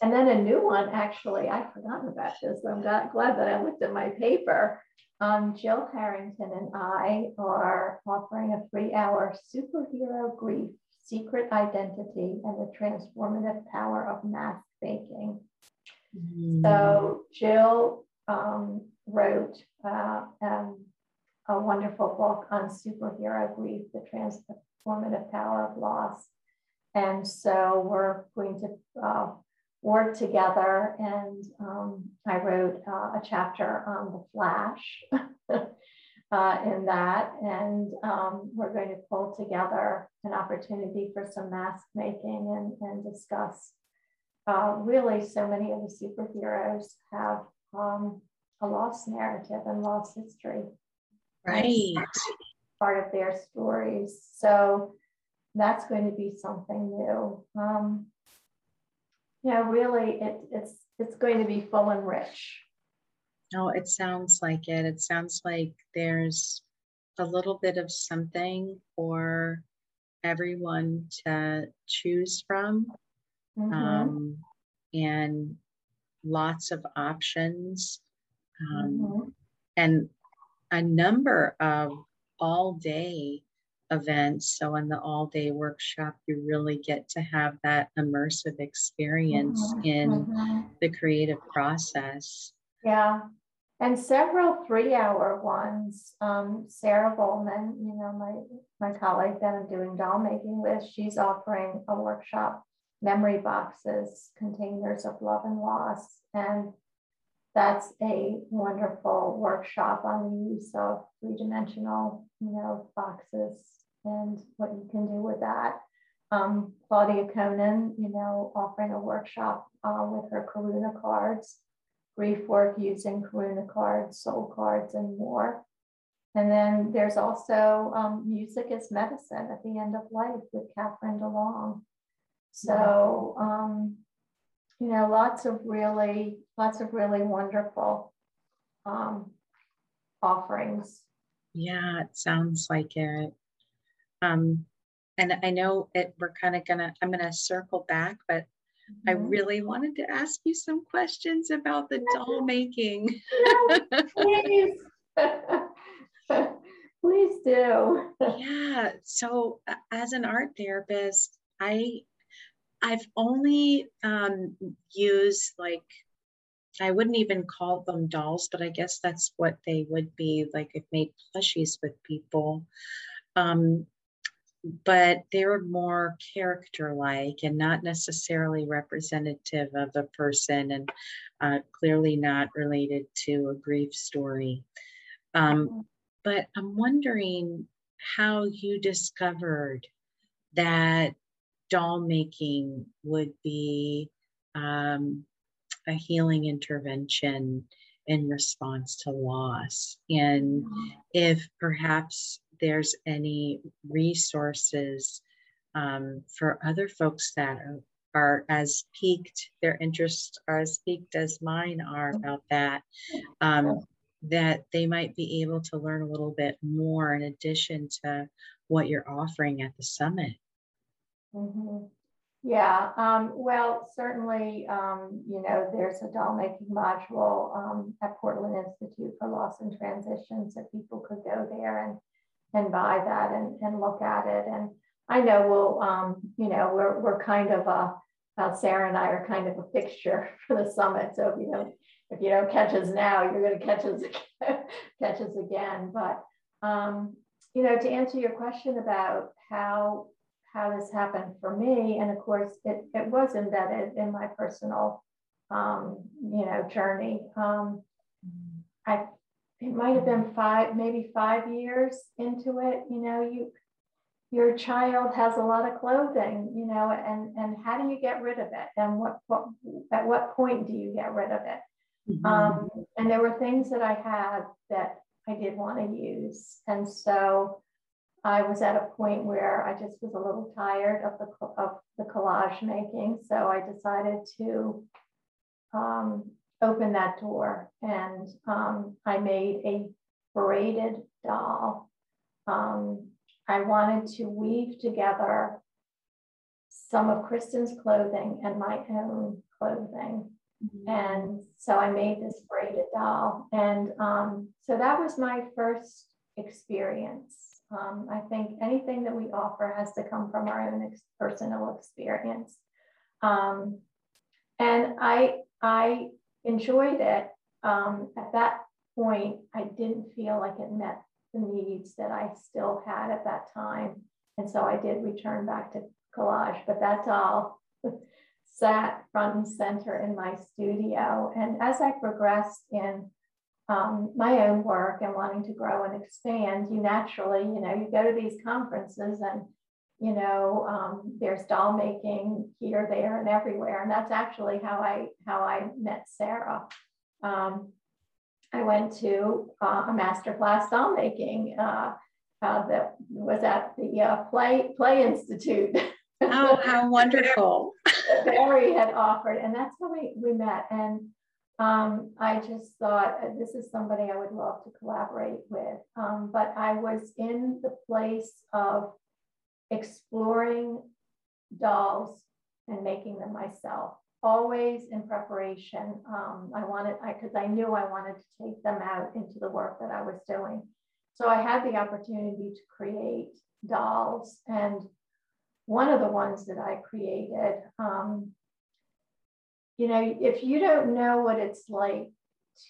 And then a new one, actually, I forgot about this. I'm glad that I looked at my paper. Um, Jill Harrington and I are offering a three hour superhero grief, secret identity, and the transformative power of mask making. Mm-hmm. So Jill um, wrote uh, um, a wonderful book on superhero grief, the transformative power of loss. And so we're going to uh, work together. And um, I wrote uh, a chapter on the Flash uh, in that. And um, we're going to pull together an opportunity for some mask making and, and discuss. Uh, really, so many of the superheroes have um, a lost narrative and lost history. Right. Part of their stories. So that's going to be something new. Um, yeah, really, it, it's it's going to be full and rich. No, it sounds like it. It sounds like there's a little bit of something for everyone to choose from, mm-hmm. um, and lots of options, um, mm-hmm. and a number of all day events. So in the all day workshop, you really get to have that immersive experience mm-hmm. in mm-hmm. the creative process. Yeah. And several three hour ones. Um, Sarah Vollman, you know, my, my colleague that I'm doing doll making with, she's offering a workshop, memory boxes, containers of love and loss. And that's a wonderful workshop on the use of three-dimensional, you know, boxes and what you can do with that. Um, Claudia Coenen, you know, offering a workshop uh, with her Karuna cards, grief work using Karuna cards, soul cards, and more. And then there's also um, music as medicine at the end of life with Catharine DeLong. So, um, you know, lots of really, lots of really wonderful um, offerings. Yeah, it sounds like it. Um, and I know it, we're kind of gonna, I'm gonna circle back, but mm-hmm. I really wanted to ask you some questions about the doll making. please. please do. yeah. So as an art therapist, I I've only um, used like I wouldn't even call them dolls, but I guess that's what they would be. Like I've made plushies with people. Um, but they're more character like and not necessarily representative of a person and uh, clearly not related to a grief story. Um, mm-hmm. but I'm wondering how you discovered that doll making would be um, a healing intervention in response to loss. And mm-hmm. if perhaps there's any resources um, for other folks that are, are, as peaked, their interests are as peaked as mine are about that, um, that they might be able to learn a little bit more in addition to what you're offering at the summit. Mm-hmm. Yeah, um, well, certainly, um, you know, there's a doll making module um, at Portland Institute for Loss and Transition, so people could go there and and buy that and, and look at it. And I know we'll, um, you know, we're, we're kind of a, uh, Sarah and I are kind of a fixture for the summit. So if you don't, if you don't catch us now, you're going to catch us, catch us again. But, um, you know, to answer your question about how, how this happened for me, and of course it, it was embedded in my personal, um, you know, journey. Um, I it might have been five, maybe five years into it, you know, you your child has a lot of clothing, you know, and and how do you get rid of it? And what what at what point do you get rid of it? Mm-hmm. Um, and there were things that I had that I did want to use, and so I was at a point where I just was a little tired of the of the collage making, so I decided to um, opened that door and um, I made a braided doll. Um, I wanted to weave together some of Kristin's clothing and my own clothing. Mm-hmm. And so I made this braided doll. And um, so that was my first experience. Um, I think anything that we offer has to come from our own ex- personal experience. Um, and I I enjoyed it. Um, at that point, I didn't feel like it met the needs that I still had at that time. And so I did return back to collage, but that doll sat front and center in my studio. And as I progressed in um, my own work and wanting to grow and expand, you naturally, you know, you go to these conferences and, you know, um, there's doll making here, there, and everywhere. And that's actually how I how I met Sarah. Um, I went to uh, a master class doll making uh, uh, that was at the uh, Play Play Institute. Oh, how wonderful! Barry had offered, and that's how we we met. And um, I just thought uh, this is somebody I would love to collaborate with. Um, but I was in the place of exploring dolls and making them myself always in preparation. Um, I wanted, I because I knew I wanted to take them out into the work that I was doing. So I had the opportunity to create dolls, and one of the ones that I created, um, you know, if you don't know what it's like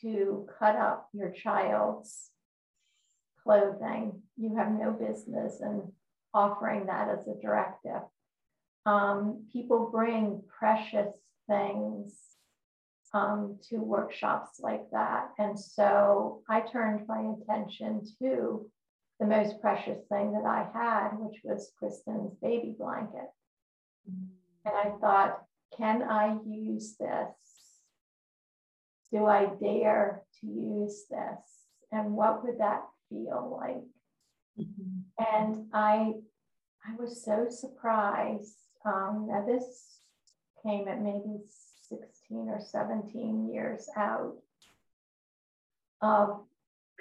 to cut up your child's clothing, you have no business in offering that as a directive. Um, people bring precious things um, to workshops like that. And so I turned my attention to the most precious thing that I had, which was Kristin's baby blanket. And I thought, can I use this? Do I dare to use this? And what would that feel like? Mm-hmm. And I I was so surprised. Um, now this came at maybe 16 or 17 years out of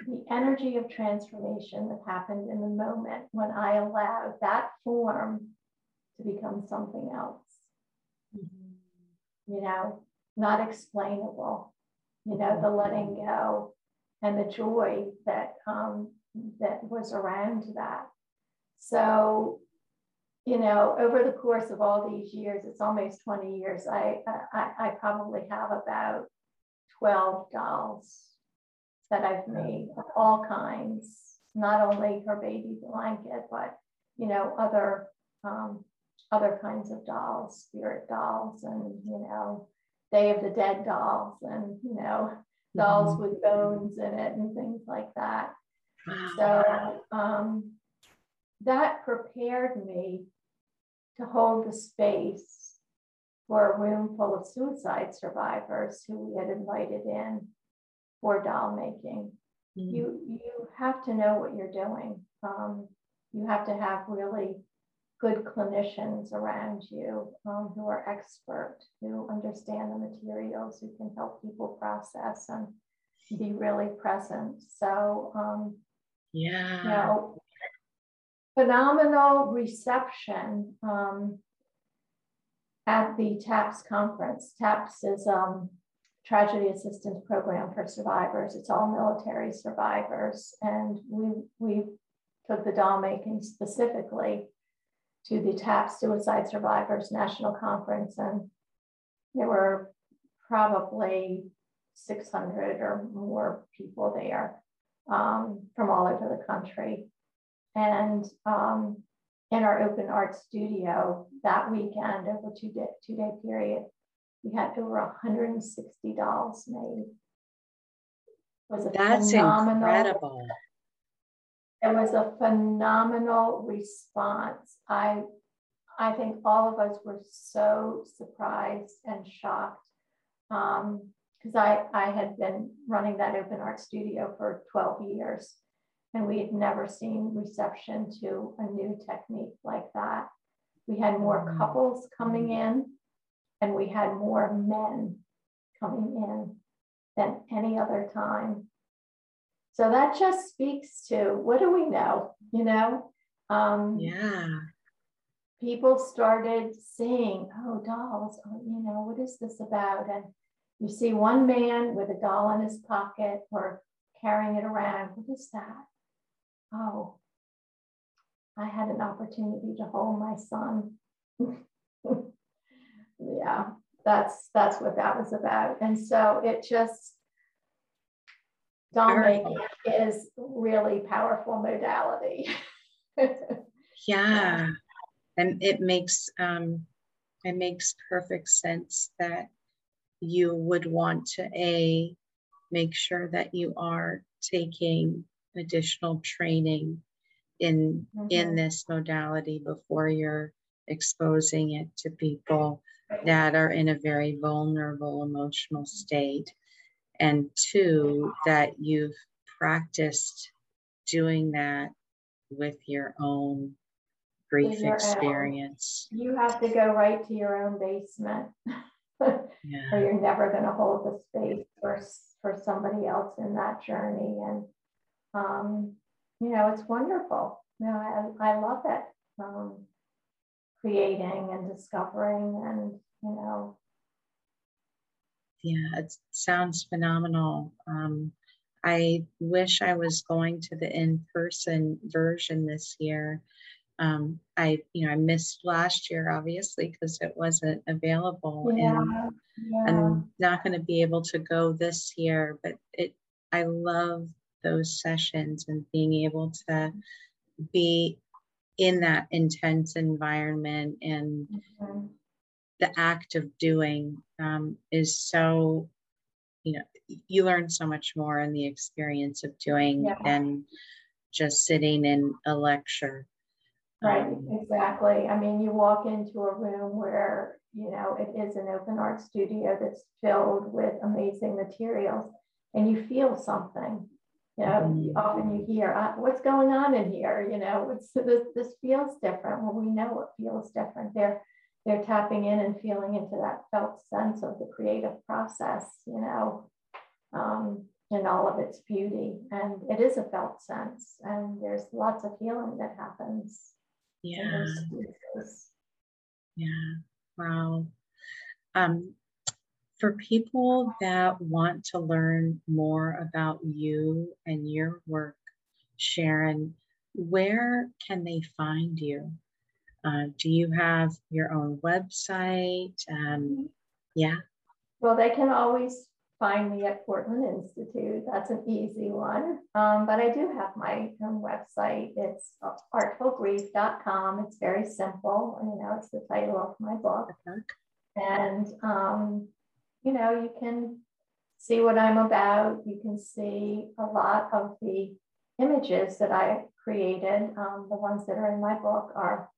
the energy of transformation that happened in the moment when I allowed that form to become something else. Mm-hmm. You know, not explainable, you know, the letting go and the joy that um, that was around that. So you know, over the course of all these years, it's almost 20 years, I, I, I probably have about 12 dolls that I've made of all kinds, not only her baby blanket, but, you know, other, um, other kinds of dolls, spirit dolls and, you know, Day of the Dead dolls and, you know, dolls mm-hmm. with bones in it and things like that. So, um, that prepared me to hold the space for a room full of suicide survivors who we had invited in for doll making. Mm. You you have to know what you're doing. Um, you have to have really good clinicians around you um, who are expert, who understand the materials, who can help people process and be really present. So um, yeah, phenomenal reception um, at the TAPS conference. TAPS is um, tragedy assistance program for survivors. It's all military survivors. And we, we took the doll making specifically to the TAPS Suicide Survivors National Conference. And there were probably 600 or more people there um, from all over the country. And um, in our open art studio that weekend, over two day, two day period, we had over 160 dolls made. It was a That's phenomenal, incredible. It was a phenomenal response. I I think all of us were so surprised and shocked because I, I had been running that open art studio for 12 years and we had never seen reception to a new technique like that. We had more mm. couples coming in, and we had more men coming in than any other time. So that just speaks to what do we know? You know? Um, yeah. People started seeing, oh, dolls, oh, you know, what is this about? And you see one man with a doll in his pocket or carrying it around. What is that? oh, I had an opportunity to hold my son. yeah, that's that's what that was about. And so it just doll making is really powerful modality. yeah. And it makes um it makes perfect sense that you would want to a make sure that you are taking additional training in mm-hmm. in this modality before you're exposing it to people that are in a very vulnerable emotional state and two that you've practiced doing that with your own grief your experience own. you have to go right to your own basement yeah. or you're never going to hold the space for for somebody else in that journey and um, you know it's wonderful. You know i, I love it um, creating and discovering and you know. Yeah it sounds phenomenal. Um, i wish i was going to the in-person version this year um, i you know i missed last year obviously because it wasn't available yeah, and yeah. i'm not going to be able to go this year but it i love those sessions and being able to be in that intense environment and mm-hmm. the act of doing um, is so you know you learn so much more in the experience of doing yeah. than just sitting in a lecture right um, exactly i mean you walk into a room where you know it is an open art studio that's filled with amazing materials and you feel something you know, mm-hmm. often you hear, uh, what's going on in here? You know, it's, this, this feels different. Well, we know it feels different. They're, they're tapping in and feeling into that felt sense of the creative process, you know, um, in all of its beauty. And it is a felt sense. And there's lots of healing that happens. Yeah. Yeah. Wow. Um, for people that want to learn more about you and your work, Sharon, where can they find you? Uh, do you have your own website? Um, yeah. Well, they can always find me at Portland Institute. That's an easy one. Um, but I do have my own website. It's artfulgrief.com. It's very simple. You know, it's the title of my book. And um, you know, you can see what I'm about. You can see a lot of the images that I created. Um, the ones that are in my book are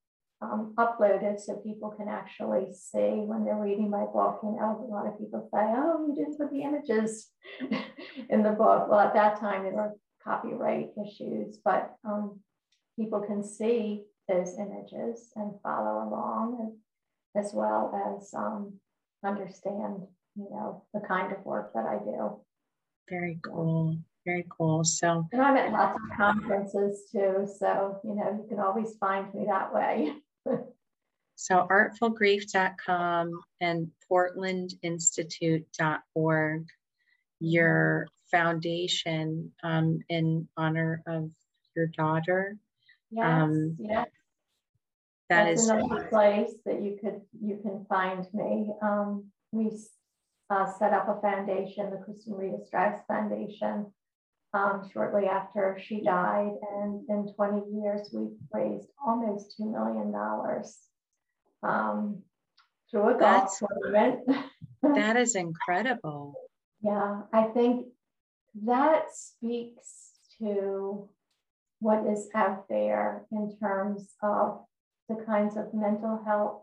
um, uploaded so people can actually see when they're reading my book. You know, a lot of people say, oh, you didn't put the images in the book. Well, at that time, there were copyright issues, but um, people can see those images and follow along and, as well as um, understand you know, the kind of work that I do. Very cool. Very cool. So, and I'm at lots of conferences too. So, you know, you can always find me that way. so, artfulgrief.com and portlandinstitute.org, your foundation um, in honor of your daughter. Yes, um, yes. That That's is another place that you could you can find me. Um, we uh, set up a foundation, the Kristin Rita Strouse Foundation, um, shortly after she died. And in 20 years, we've raised almost $2 million um, through a golf tournament. that is incredible. Yeah, I think that speaks to what is out there in terms of the kinds of mental health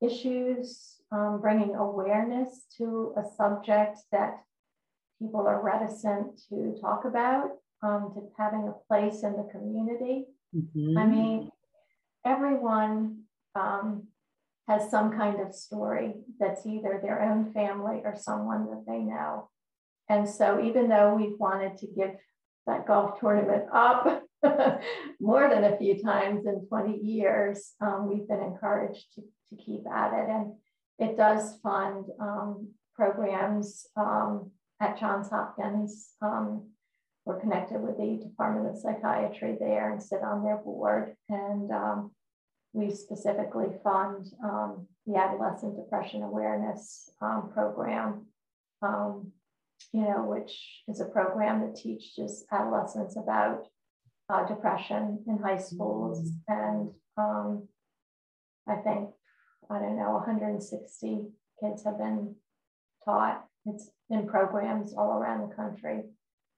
issues, um, bringing awareness to a subject that people are reticent to talk about, um, to having a place in the community. Mm-hmm. I mean, everyone um, has some kind of story that's either their own family or someone that they know. And so, even though we've wanted to give that golf tournament up more than a few times in 20 years, um, we've been encouraged to, to keep at it. And it does fund um, programs um, at Johns Hopkins. Um, we're connected with the Department of Psychiatry there and sit on their board. And um, we specifically fund um, the Adolescent Depression Awareness um, Program, um, you know, which is a program that teaches adolescents about uh, depression in high schools. And um, I think, I don't know, 160 kids have been taught. It's in programs all around the country.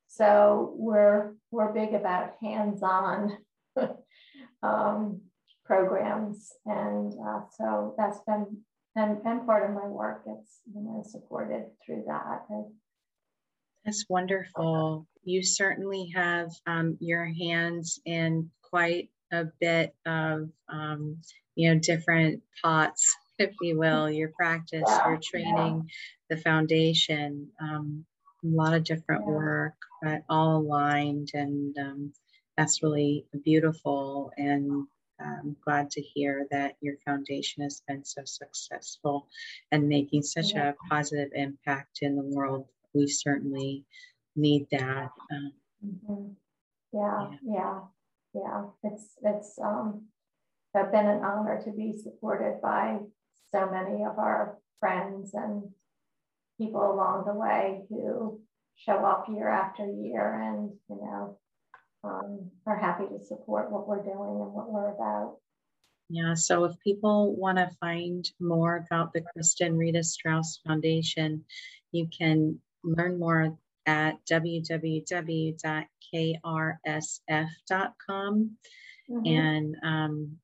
So we're we're big about hands-on um, programs, and uh, so that's been and, and part of my work. It's you know supported through that. That's wonderful. You certainly have um, your hands in quite a bit of um, you know different pots, if you will. Your practice, your training, the foundation. Um, a lot of different work, but all aligned, and um, that's really beautiful. And I'm glad to hear that your foundation has been so successful and making such a positive impact in the world. We certainly need that. Um, mm-hmm. yeah, yeah, yeah, yeah. It's it's um, it's been an honor to be supported by so many of our friends and people along the way who show up year after year and you know um, are happy to support what we're doing and what we're about. Yeah, so if people want to find more about the Kristin Rita Strouse Foundation, you can learn more at www.krsf.com. Mm-hmm. And um,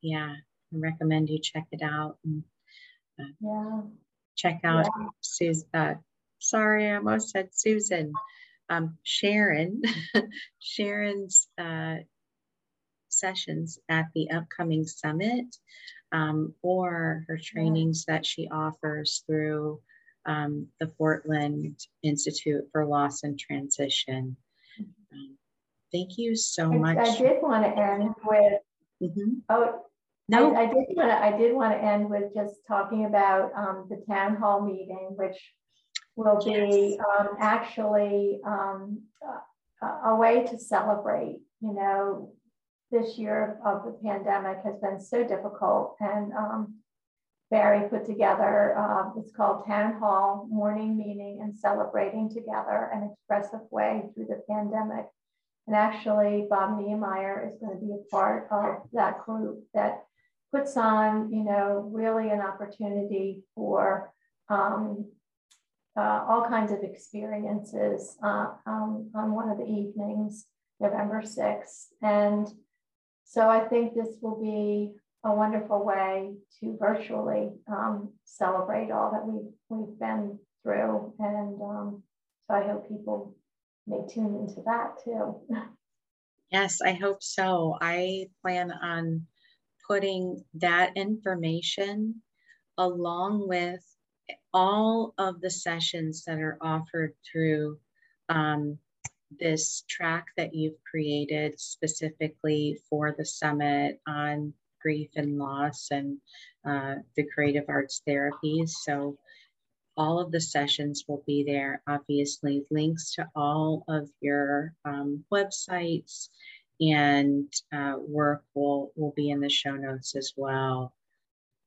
yeah, I recommend you check it out. And, uh, yeah. Check out yeah. Susan. Uh, sorry, I almost said Susan um, Sharon, Sharon's uh, sessions at the upcoming summit um, or her trainings that she offers through um, the Portland Institute for Loss and Transition. Um, thank you so I, much. I did want to end with, mm-hmm. oh, no. I, I, did want to, I did want to end with just talking about um, the town hall meeting, which will be um, actually um, a, a way to celebrate. You know, this year of the pandemic has been so difficult, and um, Barry put together uh, it's called Town Hall Mourning Meeting and Celebrating Together, an expressive way through the pandemic. And actually, Bob Neimeyer is going to be a part of that group that puts on, you know, really an opportunity for um, uh, all kinds of experiences uh, um, on one of the evenings, November 6th. And so I think this will be a wonderful way to virtually um, celebrate all that we've, we've been through. And um, so I hope people may tune into that too. Yes, I hope so. I plan on putting that information along with all of the sessions that are offered through um, this track that you've created specifically for the summit on grief and loss and uh, the creative arts therapies. So all of the sessions will be there. Obviously, links to all of your um, websites and uh, work will, will be in the show notes as well.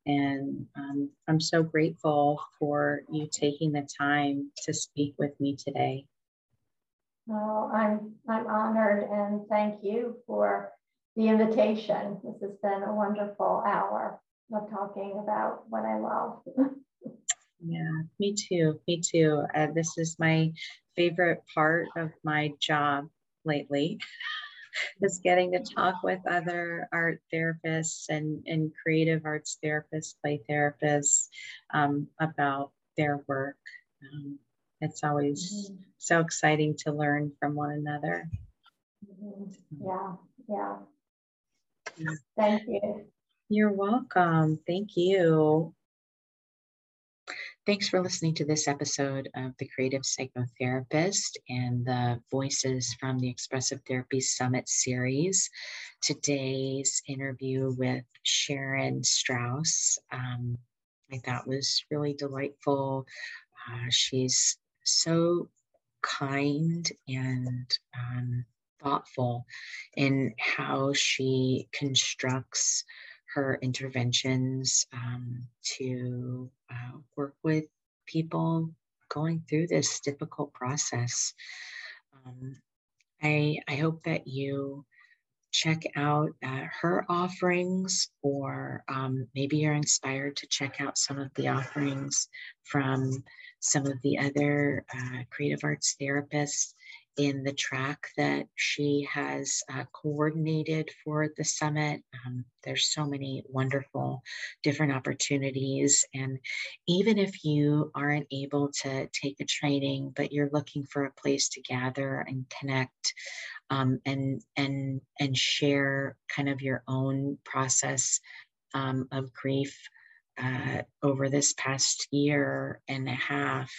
And um, I'm so grateful for you taking the time to speak with me today. Well, I'm, I'm honored and thank you for the invitation. This has been a wonderful hour of talking about what I love. yeah, me too. Me too. Uh, this is my favorite part of my job lately is getting to talk with other art therapists and, and creative arts therapists, play therapists um, about their work. Um, it's always mm-hmm. so exciting to learn from one another. Mm-hmm. Yeah, yeah. Thank you. You're welcome. Thank you. Thanks for listening to this episode of The Creative Psychotherapist and the Voices from the Expressive Therapy Summit series. Today's interview with Sharon Strouse, um, I thought was really delightful. Uh, she's so kind and um, thoughtful in how she constructs her interventions um, to uh, work with people going through this difficult process. Um, I, I hope that you check out uh, her offerings, or um, maybe you're inspired to check out some of the offerings from some of the other uh, creative arts therapists in the track that she has uh, coordinated for the summit. Um, there's so many wonderful different opportunities. And even if you aren't able to take a training, but you're looking for a place to gather and connect um, and, and, and share kind of your own process um, of grief uh, over this past year and a half,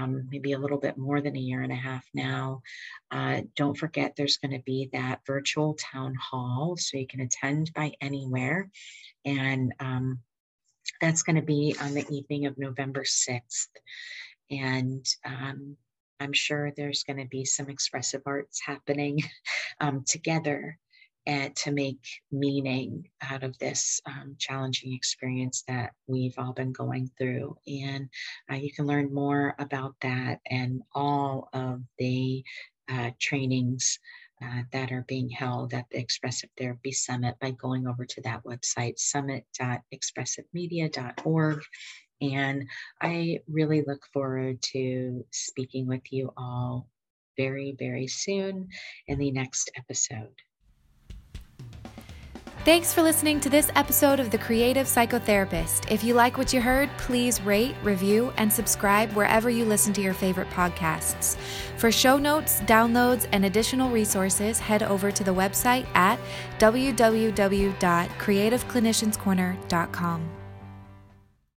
um, maybe a little bit more than a year and a half now. Uh, don't forget there's going to be that virtual town hall, so you can attend by anywhere. And um, that's going to be on the evening of November 6th. And um, I'm sure there's going to be some expressive arts happening um, together and to make meaning out of this um, challenging experience that we've all been going through. And uh, you can learn more about that and all of the uh, trainings uh, that are being held at the Expressive Therapy Summit by going over to that website, summit.expressivemedia.org. And I really look forward to speaking with you all very, very soon in the next episode. Thanks for listening to this episode of The Creative Psychotherapist. If you like what you heard, please rate, review, and subscribe wherever you listen to your favorite podcasts. For show notes, downloads, and additional resources, head over to the website at www.creativeclinicianscorner.com.